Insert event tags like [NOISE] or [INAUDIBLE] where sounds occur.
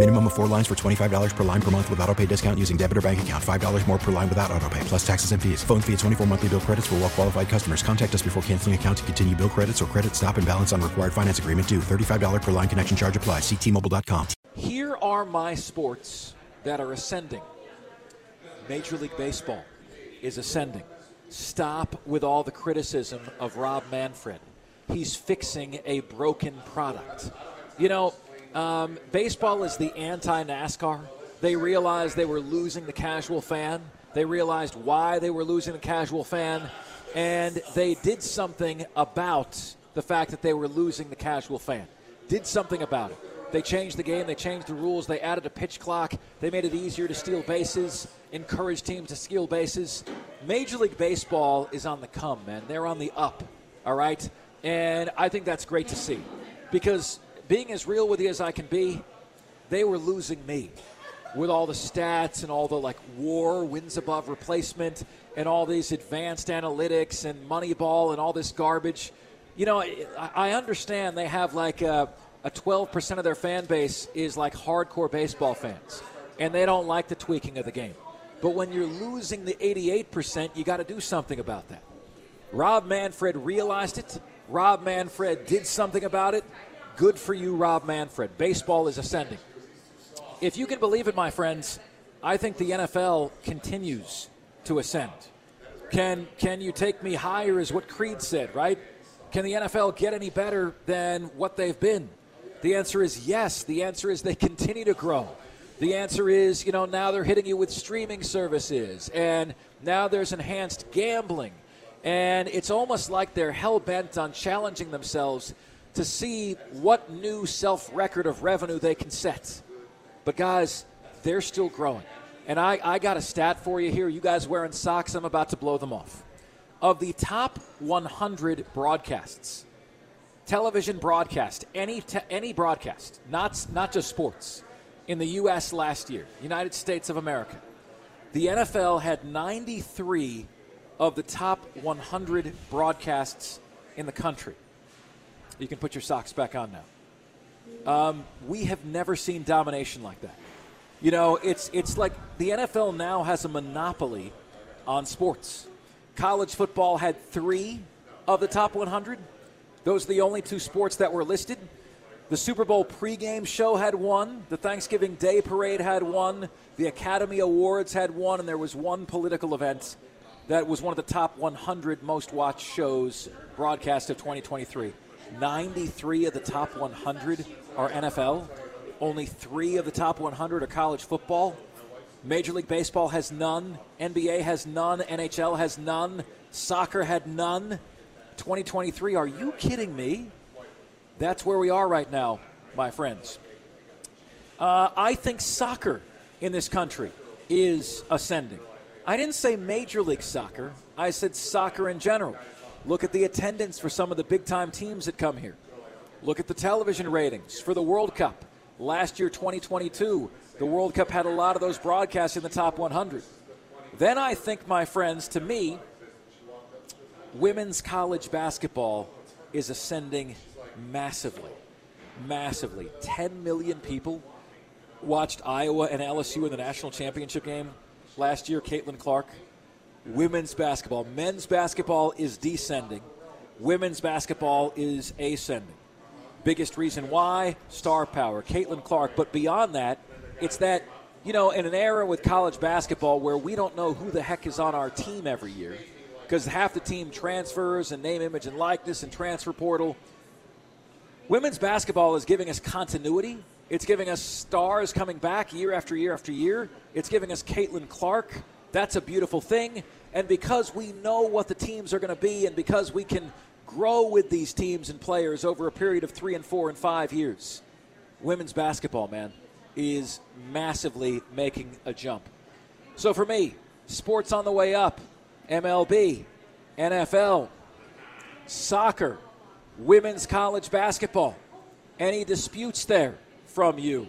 Minimum of four lines for $25 per line per month with auto pay discount using debit or bank account. $5 more per line without auto pay, plus taxes and fees. Phone fee at 24 monthly bill credits for well qualified customers. Contact us before canceling account to continue bill credits or credit stop and balance on required finance agreement due. $35 per line connection charge applies. Ctmobile.com. Here are my sports that are ascending. Major League Baseball is ascending. Stop with all the criticism of Rob Manfred. He's fixing a broken product. You know, um, baseball is the anti NASCAR. They realized they were losing the casual fan. They realized why they were losing the casual fan. And they did something about the fact that they were losing the casual fan. Did something about it. They changed the game. They changed the rules. They added a pitch clock. They made it easier to steal bases, encourage teams to steal bases. Major League Baseball is on the come, man. They're on the up, all right? And I think that's great to see. Because being as real with you as I can be, they were losing me with all the stats and all the like WAR wins above replacement and all these advanced analytics and Moneyball and all this garbage. You know, I understand they have like a, a 12% of their fan base is like hardcore baseball fans, and they don't like the tweaking of the game. But when you're losing the 88%, you got to do something about that. Rob Manfred realized it. Rob Manfred did something about it. Good for you, Rob Manfred. Baseball is ascending. If you can believe it, my friends, I think the NFL continues to ascend. Can can you take me higher is what Creed said, right? Can the NFL get any better than what they've been? The answer is yes. The answer is they [LAUGHS] continue to grow. The answer is, you know, now they're hitting you with streaming services and now there's enhanced gambling. And it's almost like they're hell bent on challenging themselves to see what new self record of revenue they can set. But guys, they're still growing. And I, I got a stat for you here. You guys wearing socks, I'm about to blow them off. Of the top 100 broadcasts, television broadcast, any, te- any broadcast, not, not just sports, in the U.S. last year, United States of America, the NFL had 93 of the top 100 broadcasts in the country. You can put your socks back on now. Um, we have never seen domination like that. You know, it's it's like the NFL now has a monopoly on sports. College football had three of the top 100. Those are the only two sports that were listed. The Super Bowl pregame show had one. The Thanksgiving Day parade had one. The Academy Awards had one, and there was one political event that was one of the top 100 most watched shows broadcast of 2023. 93 of the top 100 are NFL. Only three of the top 100 are college football. Major League Baseball has none. NBA has none. NHL has none. Soccer had none. 2023, are you kidding me? That's where we are right now, my friends. Uh, I think soccer in this country is ascending. I didn't say Major League Soccer, I said soccer in general. Look at the attendance for some of the big time teams that come here. Look at the television ratings for the World Cup. Last year, 2022, the World Cup had a lot of those broadcasts in the top 100. Then I think, my friends, to me, women's college basketball is ascending massively. Massively. 10 million people watched Iowa and LSU in the national championship game last year, Caitlin Clark. Women's basketball. Men's basketball is descending. Women's basketball is ascending. Biggest reason why? Star power. Caitlin Clark. But beyond that, it's that, you know, in an era with college basketball where we don't know who the heck is on our team every year because half the team transfers and name, image, and likeness and transfer portal. Women's basketball is giving us continuity It's giving us stars coming back year after year after year. It's giving us Caitlin Clark. That's a beautiful thing. And because we know what the teams are going to be, and because we can grow with these teams and players over a period of three and four and five years, women's basketball, man, is massively making a jump. So for me, sports on the way up, MLB, NFL, soccer, women's college basketball. Any disputes there from you?